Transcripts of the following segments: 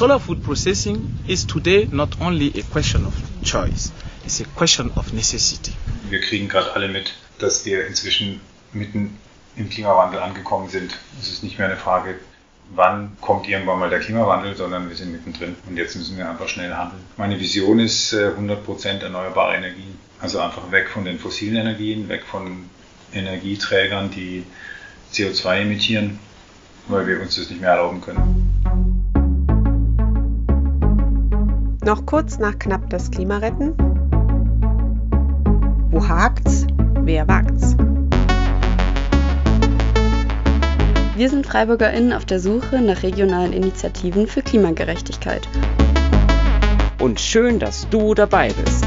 Solar food processing is today not only a question of choice, it's a question of necessity. Wir kriegen gerade alle mit, dass wir inzwischen mitten im Klimawandel angekommen sind. Es ist nicht mehr eine Frage, wann kommt irgendwann mal der Klimawandel, sondern wir sind mittendrin und jetzt müssen wir einfach schnell handeln. Meine Vision ist 100% äh, erneuerbare Energien. Also einfach weg von den fossilen Energien, weg von Energieträgern, die CO2 emittieren, weil wir uns das nicht mehr erlauben können. Noch kurz nach knapp das Klima retten. Wo hakt's? Wer wagt's? Wir sind FreiburgerInnen auf der Suche nach regionalen Initiativen für Klimagerechtigkeit. Und schön, dass du dabei bist.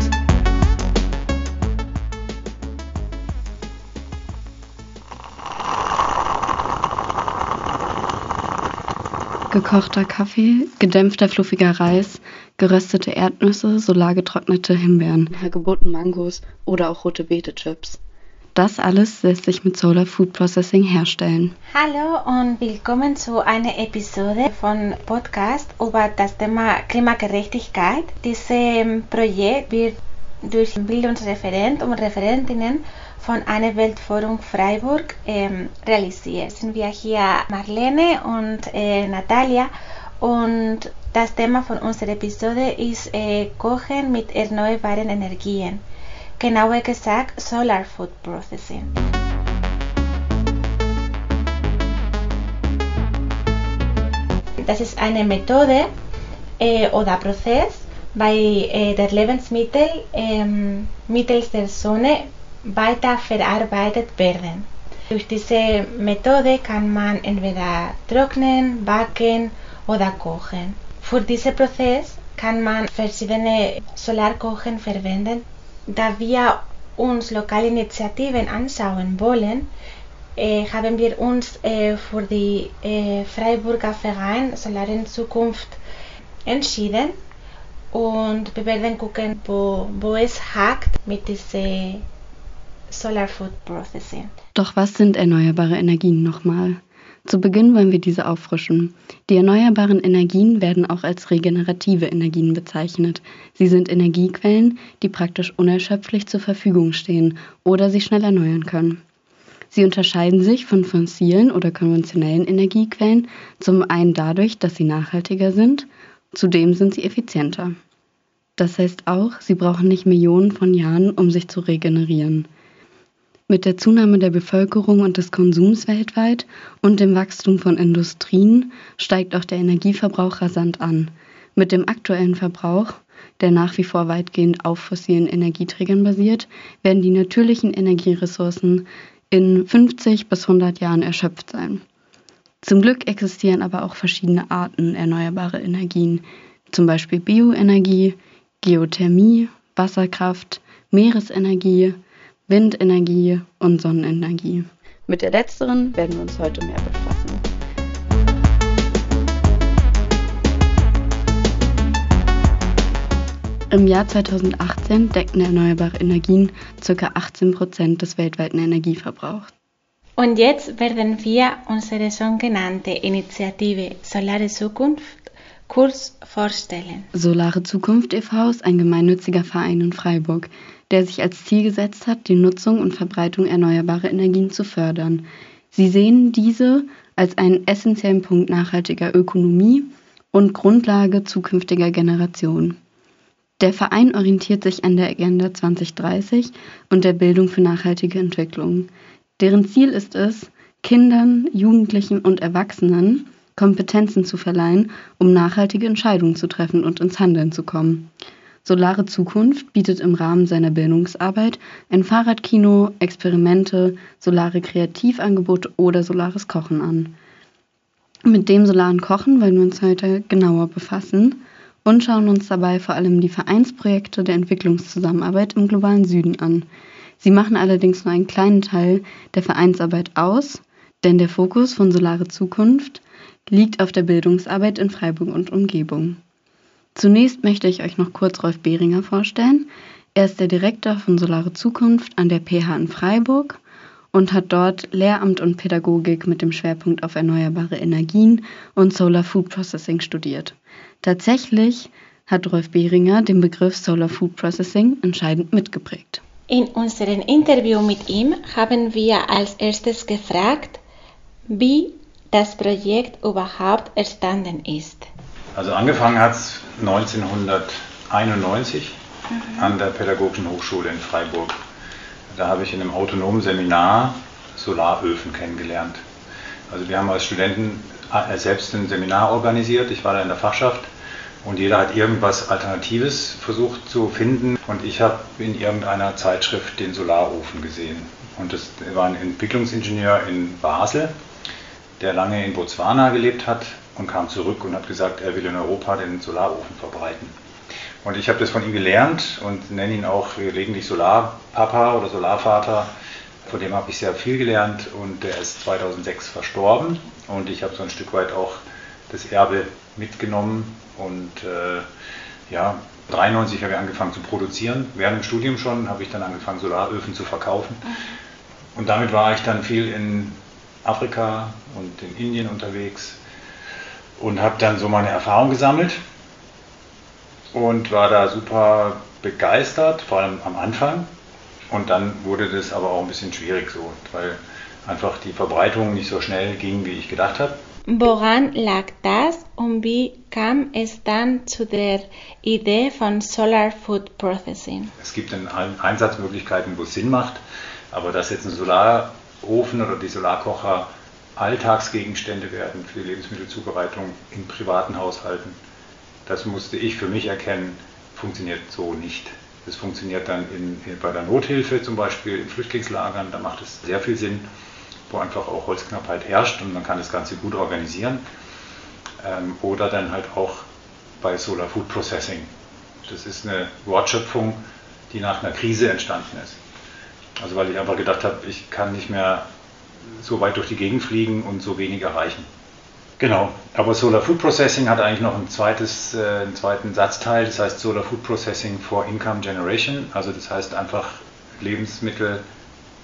Gekochter Kaffee, gedämpfter fluffiger Reis, geröstete Erdnüsse, solargetrocknete Himbeeren, hergeboten Mangos oder auch rote Beete-Chips. Das alles lässt sich mit Solar Food Processing herstellen. Hallo und willkommen zu einer Episode von Podcast über das Thema Klimagerechtigkeit. Dieses Projekt wird durch Bildungsreferent und Referentinnen von einer Weltforum Freiburg ähm, realisiert. Sind wir hier Marlene und äh, Natalia und das Thema von unserer Episode ist äh, Kochen mit erneuerbaren Energien genauer gesagt Solar Food Processing. Das ist eine Methode äh, oder Prozess, bei äh, der Lebensmittel mittels der Sonne weiter verarbeitet werden. Durch diese Methode kann man entweder trocknen, backen oder kochen. Für diesen Prozess kann man verschiedene Solarkochen verwenden, da wir uns lokale Initiativen anschauen wollen, äh, haben wir uns äh, für die äh, Freiburger Verein Solaren Zukunft entschieden und wir werden gucken, wo, wo es hakt mit diesem Solar Food Processing. Doch was sind erneuerbare Energien nochmal? Zu Beginn wollen wir diese auffrischen. Die erneuerbaren Energien werden auch als regenerative Energien bezeichnet. Sie sind Energiequellen, die praktisch unerschöpflich zur Verfügung stehen oder sich schnell erneuern können. Sie unterscheiden sich von fossilen oder konventionellen Energiequellen zum einen dadurch, dass sie nachhaltiger sind, zudem sind sie effizienter. Das heißt auch, sie brauchen nicht Millionen von Jahren, um sich zu regenerieren. Mit der Zunahme der Bevölkerung und des Konsums weltweit und dem Wachstum von Industrien steigt auch der Energieverbrauch rasant an. Mit dem aktuellen Verbrauch, der nach wie vor weitgehend auf fossilen Energieträgern basiert, werden die natürlichen Energieressourcen in 50 bis 100 Jahren erschöpft sein. Zum Glück existieren aber auch verschiedene Arten erneuerbarer Energien, zum Beispiel Bioenergie, Geothermie, Wasserkraft, Meeresenergie, Windenergie und Sonnenenergie. Mit der letzteren werden wir uns heute mehr befassen. Im Jahr 2018 deckten erneuerbare Energien ca. 18 Prozent des weltweiten Energieverbrauchs. Und jetzt werden wir unsere sogenannte Initiative Solare Zukunft kurz vorstellen. Solare Zukunft e.V. ist ein gemeinnütziger Verein in Freiburg, der sich als Ziel gesetzt hat, die Nutzung und Verbreitung erneuerbarer Energien zu fördern. Sie sehen diese als einen essentiellen Punkt nachhaltiger Ökonomie und Grundlage zukünftiger Generationen. Der Verein orientiert sich an der Agenda 2030 und der Bildung für nachhaltige Entwicklung. Deren Ziel ist es, Kindern, Jugendlichen und Erwachsenen Kompetenzen zu verleihen, um nachhaltige Entscheidungen zu treffen und ins Handeln zu kommen. Solare Zukunft bietet im Rahmen seiner Bildungsarbeit ein Fahrradkino, Experimente, solare Kreativangebote oder solares Kochen an. Mit dem solaren Kochen wollen wir uns heute genauer befassen und schauen uns dabei vor allem die Vereinsprojekte der Entwicklungszusammenarbeit im globalen Süden an. Sie machen allerdings nur einen kleinen Teil der Vereinsarbeit aus, denn der Fokus von Solare Zukunft liegt auf der Bildungsarbeit in Freiburg und Umgebung. Zunächst möchte ich euch noch kurz Rolf Behringer vorstellen. Er ist der Direktor von Solare Zukunft an der PH in Freiburg und hat dort Lehramt und Pädagogik mit dem Schwerpunkt auf erneuerbare Energien und Solar Food Processing studiert. Tatsächlich hat Rolf Behringer den Begriff Solar Food Processing entscheidend mitgeprägt. In unserem Interview mit ihm haben wir als erstes gefragt, wie das Projekt überhaupt entstanden ist. Also angefangen hat es 1991 mhm. an der Pädagogischen Hochschule in Freiburg. Da habe ich in einem autonomen Seminar Solaröfen kennengelernt. Also wir haben als Studenten äh, selbst ein Seminar organisiert. Ich war da in der Fachschaft und jeder hat irgendwas Alternatives versucht zu finden. Und ich habe in irgendeiner Zeitschrift den Solarofen gesehen. Und das war ein Entwicklungsingenieur in Basel, der lange in Botswana gelebt hat und kam zurück und hat gesagt, er will in Europa den Solarofen verbreiten. Und ich habe das von ihm gelernt und nenne ihn auch gelegentlich Solarpapa oder Solarvater. Von dem habe ich sehr viel gelernt und der ist 2006 verstorben und ich habe so ein Stück weit auch das Erbe mitgenommen und äh, ja, 93 habe ich angefangen zu produzieren. Während dem Studium schon habe ich dann angefangen, Solaröfen zu verkaufen. Und damit war ich dann viel in Afrika und in Indien unterwegs und habe dann so meine Erfahrung gesammelt und war da super begeistert, vor allem am Anfang. Und dann wurde das aber auch ein bisschen schwierig so, weil einfach die Verbreitung nicht so schnell ging, wie ich gedacht habe. Woran lag das und wie kam es dann zu der Idee von Solar Food Processing? Es gibt dann Einsatzmöglichkeiten, wo es Sinn macht, aber dass jetzt ein Solarofen oder die Solarkocher Alltagsgegenstände werden für die Lebensmittelzubereitung in privaten Haushalten, das musste ich für mich erkennen, funktioniert so nicht. Das funktioniert dann in, bei der Nothilfe zum Beispiel in Flüchtlingslagern, da macht es sehr viel Sinn wo einfach auch Holzknappheit herrscht und man kann das Ganze gut organisieren. Ähm, oder dann halt auch bei Solar Food Processing. Das ist eine Wortschöpfung, die nach einer Krise entstanden ist. Also weil ich einfach gedacht habe, ich kann nicht mehr so weit durch die Gegend fliegen und so wenig erreichen. Genau, aber Solar Food Processing hat eigentlich noch ein zweites, äh, einen zweiten Satzteil, das heißt Solar Food Processing for Income Generation. Also das heißt einfach Lebensmittel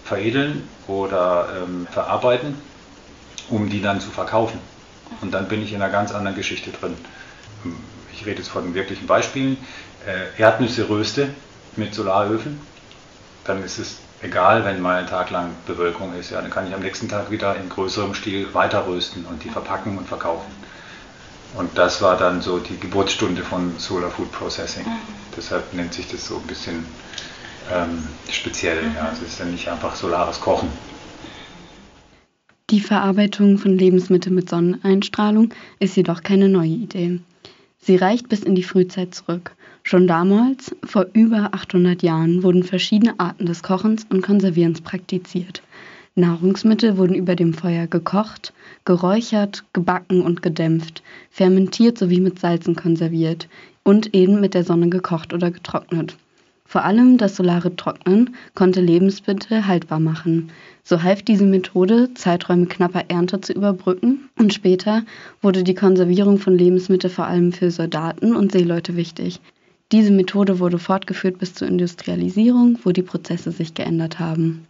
veredeln oder ähm, verarbeiten, um die dann zu verkaufen. Und dann bin ich in einer ganz anderen Geschichte drin. Ich rede jetzt von wirklichen Beispielen. Äh, Erdnüsse röste mit Solaröfen, dann ist es egal, wenn mal ein Tag lang Bewölkung ist. Ja, dann kann ich am nächsten Tag wieder in größerem Stil weiter rösten und die verpacken und verkaufen. Und das war dann so die Geburtsstunde von Solar Food Processing. Mhm. Deshalb nennt sich das so ein bisschen ähm, speziell. Mhm. Ja. Also es ist ja nicht einfach solares Kochen. Die Verarbeitung von Lebensmitteln mit Sonneneinstrahlung ist jedoch keine neue Idee. Sie reicht bis in die Frühzeit zurück. Schon damals, vor über 800 Jahren, wurden verschiedene Arten des Kochens und Konservierens praktiziert. Nahrungsmittel wurden über dem Feuer gekocht, geräuchert, gebacken und gedämpft, fermentiert sowie mit Salzen konserviert und eben mit der Sonne gekocht oder getrocknet. Vor allem das solare Trocknen konnte Lebensmittel haltbar machen. So half diese Methode, Zeiträume knapper Ernte zu überbrücken und später wurde die Konservierung von Lebensmitteln vor allem für Soldaten und Seeleute wichtig. Diese Methode wurde fortgeführt bis zur Industrialisierung, wo die Prozesse sich geändert haben.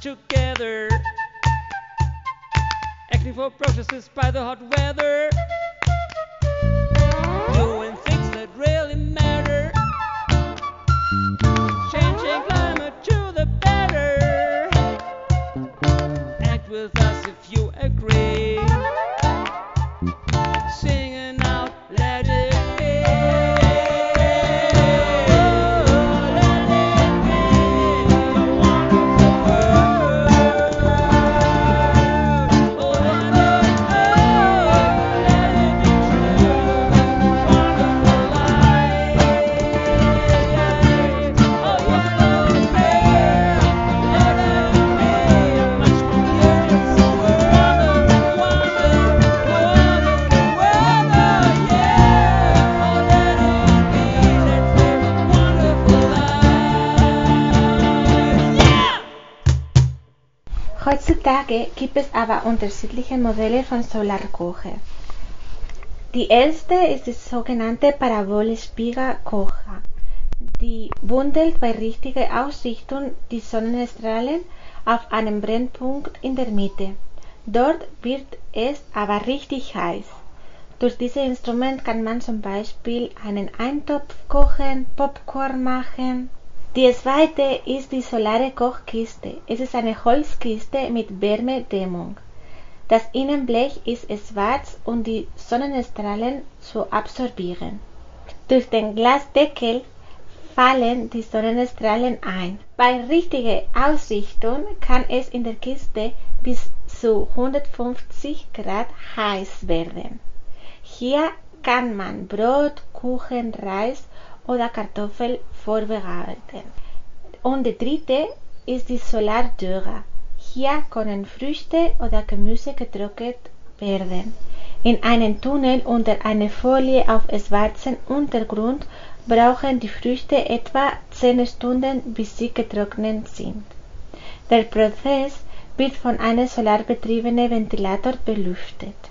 together. Acting for processes by the hot weather. Doing things that really matter. Changing climate to the better. Act with us. Heutzutage gibt es aber unterschiedliche Modelle von Solarkocher. Die erste ist die sogenannte Parabolspiegelkocher. Die bundelt bei richtiger Ausrichtung die Sonnenstrahlen auf einem Brennpunkt in der Mitte. Dort wird es aber richtig heiß. Durch dieses Instrument kann man zum Beispiel einen Eintopf kochen, Popcorn machen. Die zweite ist die solare Kochkiste. Es ist eine Holzkiste mit Wärmedämmung. Das Innenblech ist schwarz und die Sonnenstrahlen zu absorbieren. Durch den Glasdeckel fallen die Sonnenstrahlen ein. Bei richtiger Ausrichtung kann es in der Kiste bis zu 150 Grad heiß werden. Hier kann man Brot, Kuchen, Reis oder Kartoffel vorbereiten. Und die dritte ist die Solardürre. Hier können Früchte oder Gemüse getrocknet werden. In einem Tunnel unter einer Folie auf schwarzem Untergrund brauchen die Früchte etwa 10 Stunden, bis sie getrocknet sind. Der Prozess wird von einem solarbetriebenen Ventilator belüftet.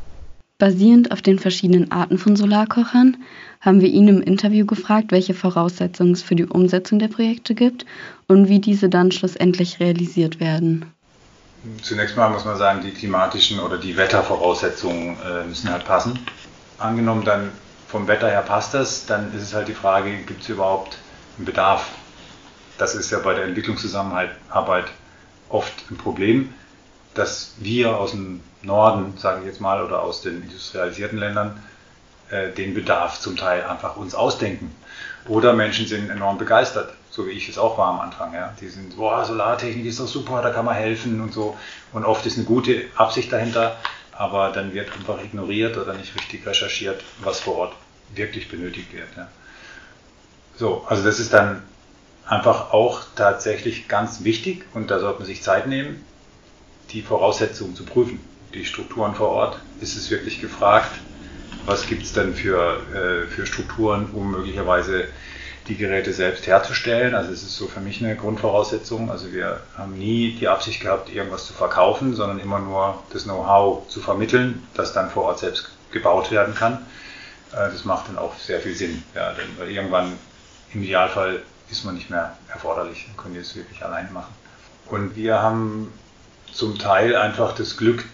Basierend auf den verschiedenen Arten von Solarkochern haben wir ihn im Interview gefragt, welche Voraussetzungen es für die Umsetzung der Projekte gibt und wie diese dann schlussendlich realisiert werden. Zunächst mal muss man sagen, die klimatischen oder die Wettervoraussetzungen äh, müssen halt passen. Angenommen dann vom Wetter her passt das, dann ist es halt die Frage, gibt es überhaupt einen Bedarf? Das ist ja bei der Entwicklungszusammenarbeit oft ein Problem, dass wir aus dem Norden, sage ich jetzt mal, oder aus den industrialisierten Ländern äh, den Bedarf zum Teil einfach uns ausdenken. Oder Menschen sind enorm begeistert, so wie ich es auch war am Anfang. Ja. Die sind, boah, Solartechnik ist doch super, da kann man helfen und so. Und oft ist eine gute Absicht dahinter, aber dann wird einfach ignoriert oder nicht richtig recherchiert, was vor Ort wirklich benötigt wird. Ja. So, also das ist dann einfach auch tatsächlich ganz wichtig und da sollte man sich Zeit nehmen, die Voraussetzungen zu prüfen die Strukturen vor Ort? Ist es wirklich gefragt? Was gibt es denn für, äh, für Strukturen, um möglicherweise die Geräte selbst herzustellen? Also es ist so für mich eine Grundvoraussetzung. Also wir haben nie die Absicht gehabt, irgendwas zu verkaufen, sondern immer nur das Know-how zu vermitteln, das dann vor Ort selbst gebaut werden kann. Äh, das macht dann auch sehr viel Sinn. Ja, denn weil irgendwann im Idealfall ist man nicht mehr erforderlich, dann können wir es wirklich alleine machen. Und wir haben zum Teil einfach das Glück,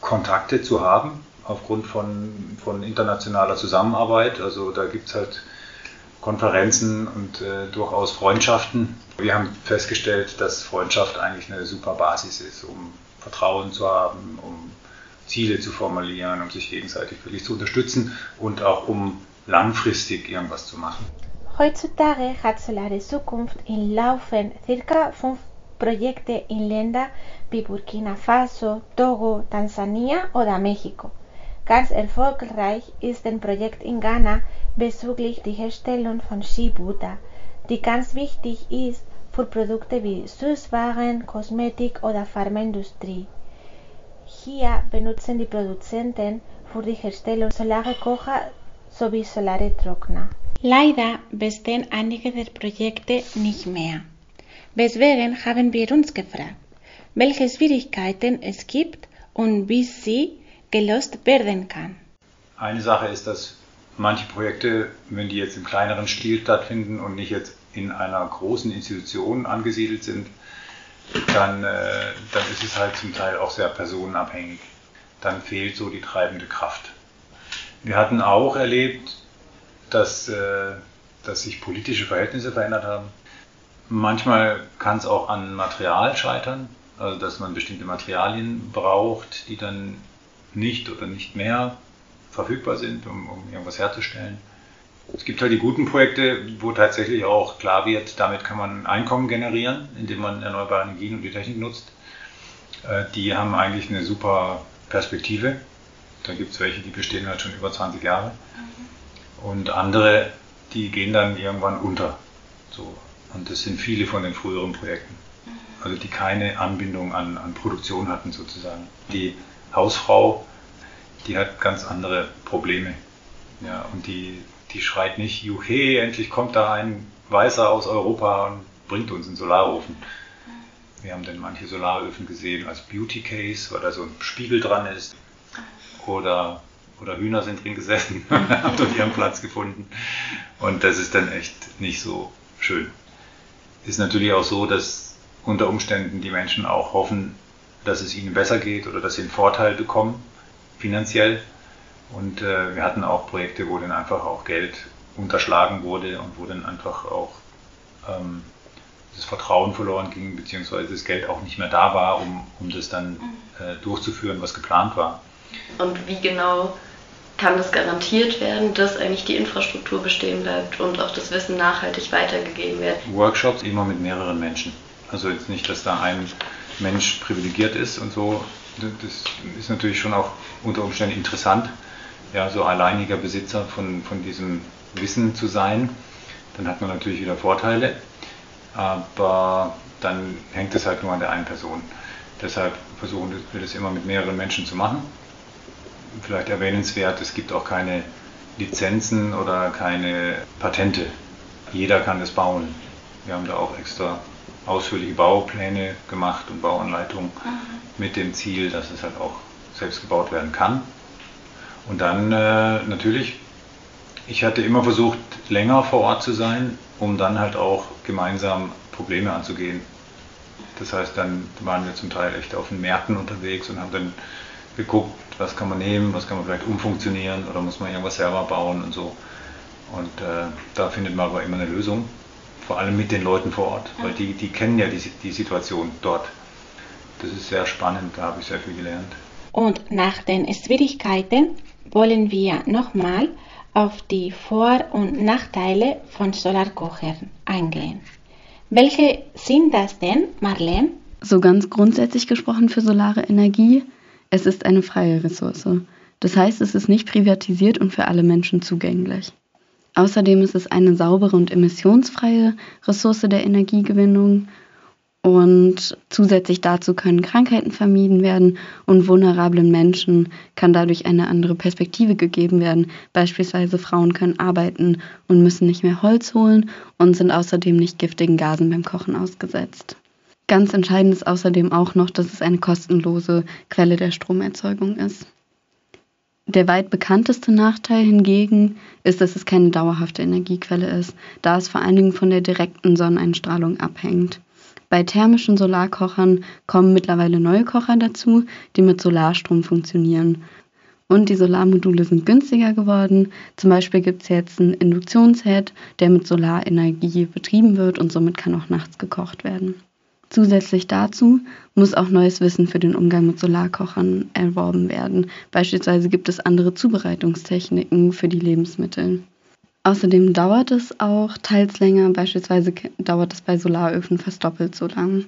Kontakte zu haben, aufgrund von, von internationaler Zusammenarbeit. Also da gibt es halt Konferenzen und äh, durchaus Freundschaften. Wir haben festgestellt, dass Freundschaft eigentlich eine super Basis ist, um Vertrauen zu haben, um Ziele zu formulieren, um sich gegenseitig wirklich zu unterstützen und auch um langfristig irgendwas zu machen. Heutzutage hat Solare Zukunft in Laufen circa fünf Projekte in Länder wie Burkina Faso, Togo, Tansania oder Mexiko. Ganz erfolgreich ist ein Projekt in Ghana bezüglich der Herstellung von Shibuta, die ganz wichtig ist für Produkte wie Süßwaren, Kosmetik oder Pharmaindustrie. Hier benutzen die Produzenten für die Herstellung solare Kocher sowie solare Trockner. Leider bestehen einige der Projekte nicht mehr. Deswegen haben wir uns gefragt, welche Schwierigkeiten es gibt und wie sie gelöst werden kann. Eine Sache ist, dass manche Projekte, wenn die jetzt im kleineren Stil stattfinden und nicht jetzt in einer großen Institution angesiedelt sind, dann, äh, dann ist es halt zum Teil auch sehr personenabhängig. Dann fehlt so die treibende Kraft. Wir hatten auch erlebt, dass, äh, dass sich politische Verhältnisse verändert haben. Manchmal kann es auch an Material scheitern, also dass man bestimmte Materialien braucht, die dann nicht oder nicht mehr verfügbar sind, um, um irgendwas herzustellen. Es gibt halt die guten Projekte, wo tatsächlich auch klar wird, damit kann man Einkommen generieren, indem man erneuerbare Energien und die Technik nutzt. Äh, die haben eigentlich eine super Perspektive. Da gibt es welche, die bestehen halt schon über 20 Jahre. Und andere, die gehen dann irgendwann unter. So, und das sind viele von den früheren Projekten. Also die keine Anbindung an, an Produktion hatten sozusagen. Die Hausfrau, die hat ganz andere Probleme. Ja, und die, die schreit nicht, juhe, endlich kommt da ein Weißer aus Europa und bringt uns einen Solarofen. Wir haben dann manche Solaröfen gesehen als Beauty Case, weil da so ein Spiegel dran ist. Oder, oder Hühner sind drin gesessen und haben dort ihren Platz gefunden. Und das ist dann echt nicht so schön. Ist natürlich auch so, dass unter Umständen die Menschen auch hoffen, dass es ihnen besser geht oder dass sie einen Vorteil bekommen, finanziell. Und äh, wir hatten auch Projekte, wo dann einfach auch Geld unterschlagen wurde und wo dann einfach auch ähm, das Vertrauen verloren ging, beziehungsweise das Geld auch nicht mehr da war, um, um das dann äh, durchzuführen, was geplant war. Und wie genau kann das garantiert werden, dass eigentlich die Infrastruktur bestehen bleibt und auch das Wissen nachhaltig weitergegeben wird? Workshops immer mit mehreren Menschen. Also jetzt nicht, dass da ein Mensch privilegiert ist und so. Das ist natürlich schon auch unter Umständen interessant, ja, so alleiniger Besitzer von, von diesem Wissen zu sein. Dann hat man natürlich wieder Vorteile, aber dann hängt es halt nur an der einen Person. Deshalb versuchen wir das immer mit mehreren Menschen zu machen. Vielleicht erwähnenswert, es gibt auch keine Lizenzen oder keine Patente. Jeder kann das bauen. Wir haben da auch extra ausführliche Baupläne gemacht und Bauanleitungen mit dem Ziel, dass es halt auch selbst gebaut werden kann. Und dann äh, natürlich, ich hatte immer versucht, länger vor Ort zu sein, um dann halt auch gemeinsam Probleme anzugehen. Das heißt, dann waren wir zum Teil echt auf den Märkten unterwegs und haben dann geguckt, was kann man nehmen, was kann man vielleicht umfunktionieren oder muss man irgendwas selber bauen und so. Und äh, da findet man aber immer eine Lösung vor allem mit den Leuten vor Ort, weil die, die kennen ja die, die Situation dort. Das ist sehr spannend, da habe ich sehr viel gelernt. Und nach den Schwierigkeiten wollen wir nochmal auf die Vor- und Nachteile von Solarkochern eingehen. Welche sind das denn, Marlene? So ganz grundsätzlich gesprochen für solare Energie, es ist eine freie Ressource. Das heißt, es ist nicht privatisiert und für alle Menschen zugänglich. Außerdem ist es eine saubere und emissionsfreie Ressource der Energiegewinnung. Und zusätzlich dazu können Krankheiten vermieden werden und vulnerablen Menschen kann dadurch eine andere Perspektive gegeben werden. Beispielsweise Frauen können arbeiten und müssen nicht mehr Holz holen und sind außerdem nicht giftigen Gasen beim Kochen ausgesetzt. Ganz entscheidend ist außerdem auch noch, dass es eine kostenlose Quelle der Stromerzeugung ist. Der weit bekannteste Nachteil hingegen ist, dass es keine dauerhafte Energiequelle ist, da es vor allen Dingen von der direkten Sonneneinstrahlung abhängt. Bei thermischen Solarkochern kommen mittlerweile neue Kocher dazu, die mit Solarstrom funktionieren. Und die Solarmodule sind günstiger geworden. Zum Beispiel gibt es jetzt einen Induktionsherd, der mit Solarenergie betrieben wird und somit kann auch nachts gekocht werden. Zusätzlich dazu muss auch neues Wissen für den Umgang mit Solarkochern erworben werden. Beispielsweise gibt es andere Zubereitungstechniken für die Lebensmittel. Außerdem dauert es auch teils länger, beispielsweise dauert es bei Solaröfen fast doppelt so lang.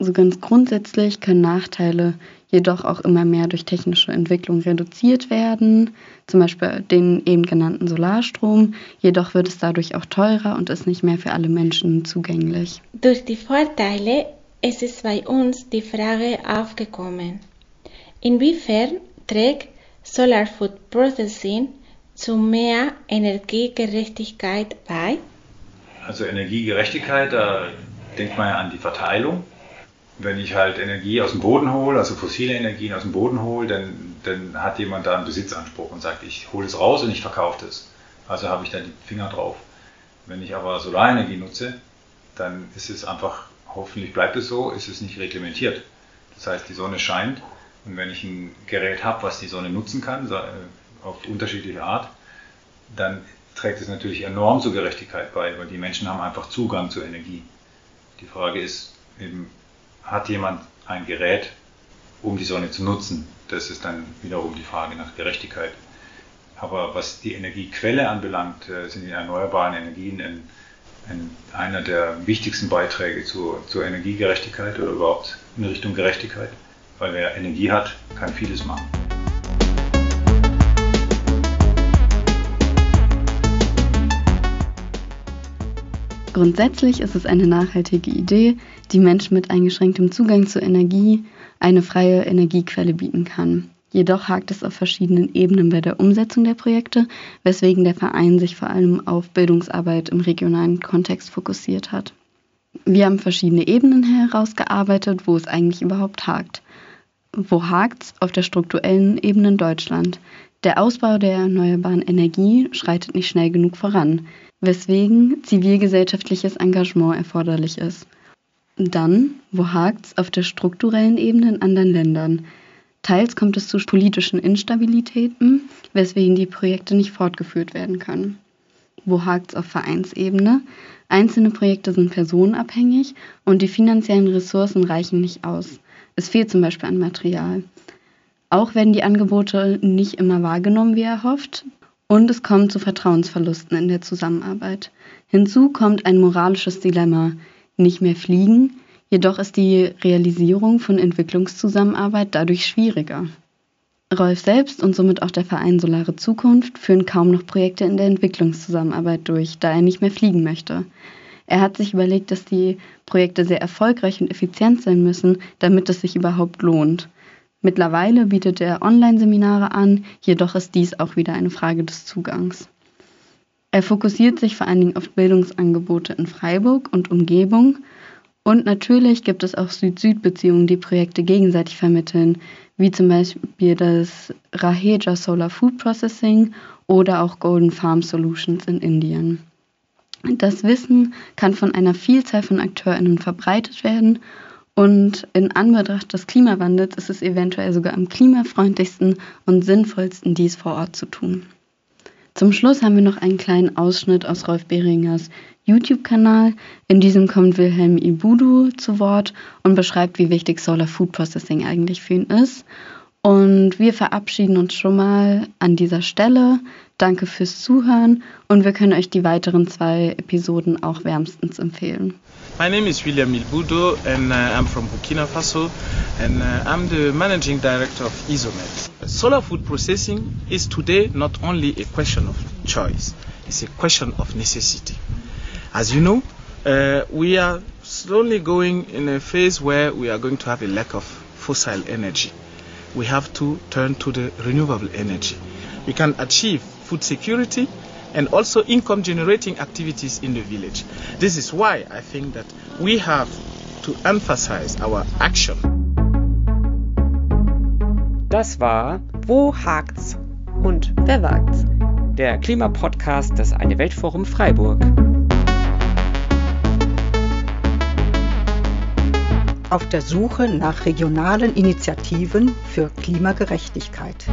So ganz grundsätzlich können Nachteile jedoch auch immer mehr durch technische Entwicklung reduziert werden, zum Beispiel den eben genannten Solarstrom. Jedoch wird es dadurch auch teurer und ist nicht mehr für alle Menschen zugänglich. Durch die Vorteile ist es bei uns die Frage aufgekommen, inwiefern trägt Solar Food Processing zu mehr Energiegerechtigkeit bei? Also Energiegerechtigkeit, da denkt man ja an die Verteilung wenn ich halt Energie aus dem Boden hole, also fossile Energien aus dem Boden hole, dann, dann hat jemand da einen Besitzanspruch und sagt, ich hole es raus und ich verkaufe das. Also habe ich da die Finger drauf. Wenn ich aber Solarenergie nutze, dann ist es einfach, hoffentlich bleibt es so, ist es nicht reglementiert. Das heißt, die Sonne scheint und wenn ich ein Gerät habe, was die Sonne nutzen kann, äh, auf unterschiedliche Art, dann trägt es natürlich enorm zur Gerechtigkeit bei, weil die Menschen haben einfach Zugang zur Energie. Die Frage ist eben, hat jemand ein Gerät, um die Sonne zu nutzen? Das ist dann wiederum die Frage nach Gerechtigkeit. Aber was die Energiequelle anbelangt, äh, sind die erneuerbaren Energien ein, ein, einer der wichtigsten Beiträge zur, zur Energiegerechtigkeit oder überhaupt in Richtung Gerechtigkeit. Weil wer Energie hat, kann vieles machen. Grundsätzlich ist es eine nachhaltige Idee, die Menschen mit eingeschränktem Zugang zur Energie eine freie Energiequelle bieten kann. Jedoch hakt es auf verschiedenen Ebenen bei der Umsetzung der Projekte, weswegen der Verein sich vor allem auf Bildungsarbeit im regionalen Kontext fokussiert hat. Wir haben verschiedene Ebenen herausgearbeitet, wo es eigentlich überhaupt hakt. Wo hakt's? Auf der strukturellen Ebene in Deutschland. Der Ausbau der erneuerbaren Energie schreitet nicht schnell genug voran, weswegen zivilgesellschaftliches Engagement erforderlich ist. Dann, wo hakt's? Auf der strukturellen Ebene in anderen Ländern. Teils kommt es zu politischen Instabilitäten, weswegen die Projekte nicht fortgeführt werden können. Wo hakt's auf Vereinsebene? Einzelne Projekte sind personenabhängig und die finanziellen Ressourcen reichen nicht aus. Es fehlt zum Beispiel an Material. Auch werden die Angebote nicht immer wahrgenommen, wie erhofft. Und es kommt zu Vertrauensverlusten in der Zusammenarbeit. Hinzu kommt ein moralisches Dilemma. Nicht mehr fliegen, jedoch ist die Realisierung von Entwicklungszusammenarbeit dadurch schwieriger. Rolf selbst und somit auch der Verein Solare Zukunft führen kaum noch Projekte in der Entwicklungszusammenarbeit durch, da er nicht mehr fliegen möchte. Er hat sich überlegt, dass die Projekte sehr erfolgreich und effizient sein müssen, damit es sich überhaupt lohnt. Mittlerweile bietet er Online-Seminare an, jedoch ist dies auch wieder eine Frage des Zugangs. Er fokussiert sich vor allen Dingen auf Bildungsangebote in Freiburg und Umgebung. Und natürlich gibt es auch Süd-Süd-Beziehungen, die Projekte gegenseitig vermitteln, wie zum Beispiel das Raheja Solar Food Processing oder auch Golden Farm Solutions in Indien. Das Wissen kann von einer Vielzahl von AkteurInnen verbreitet werden und in Anbetracht des Klimawandels ist es eventuell sogar am klimafreundlichsten und sinnvollsten, dies vor Ort zu tun. Zum Schluss haben wir noch einen kleinen Ausschnitt aus Rolf Beringers YouTube-Kanal. In diesem kommt Wilhelm Ibudu zu Wort und beschreibt, wie wichtig Solar Food Processing eigentlich für ihn ist. Und wir verabschieden uns schon mal an dieser Stelle. Danke fürs Zuhören und wir können euch die weiteren zwei Episoden auch wärmstens empfehlen. My name is William Ilbudo, and uh, I'm from Burkina Faso and uh, I'm the managing director of Isomet. Solar food processing is today not only a question of choice, it's a question of necessity. As you know, uh, we are slowly going in a phase where we are going to have a lack of fossil energy. We have to turn to the renewable energy. We can achieve food security and also income generating activities in the village. This is why I think that we have to emphasize our action. Das war Wo hakt's? Und wer wagt's? der Klimapodcast des Eine Weltforum Freiburg. auf der Suche nach regionalen Initiativen für Klimagerechtigkeit.